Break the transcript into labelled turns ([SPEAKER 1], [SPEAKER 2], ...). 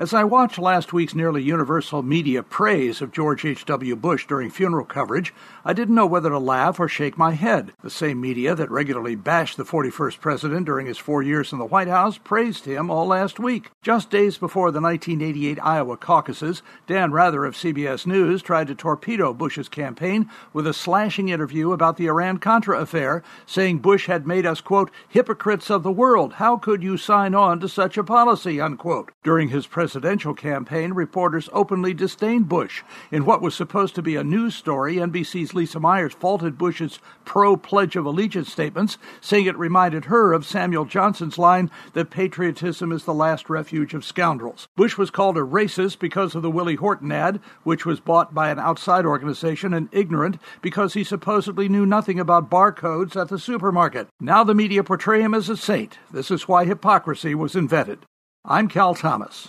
[SPEAKER 1] As I watched last week's nearly universal media praise of George H.W. Bush during funeral coverage, I didn't know whether to laugh or shake my head. The same media that regularly bashed the 41st president during his four years in the White House praised him all last week. Just days before the 1988 Iowa caucuses, Dan Rather of CBS News tried to torpedo Bush's campaign with a slashing interview about the Iran Contra affair, saying Bush had made us, quote, hypocrites of the world. How could you sign on to such a policy, unquote? During his presidential campaign, reporters openly disdained Bush. In what was supposed to be a news story, NBC's Lisa Myers faulted Bush's pro Pledge of Allegiance statements, saying it reminded her of Samuel Johnson's line that patriotism is the last refuge of scoundrels. Bush was called a racist because of the Willie Horton ad, which was bought by an outside organization, and ignorant because he supposedly knew nothing about barcodes at the supermarket. Now the media portray him as a saint. This is why hypocrisy was invented. I'm Cal Thomas.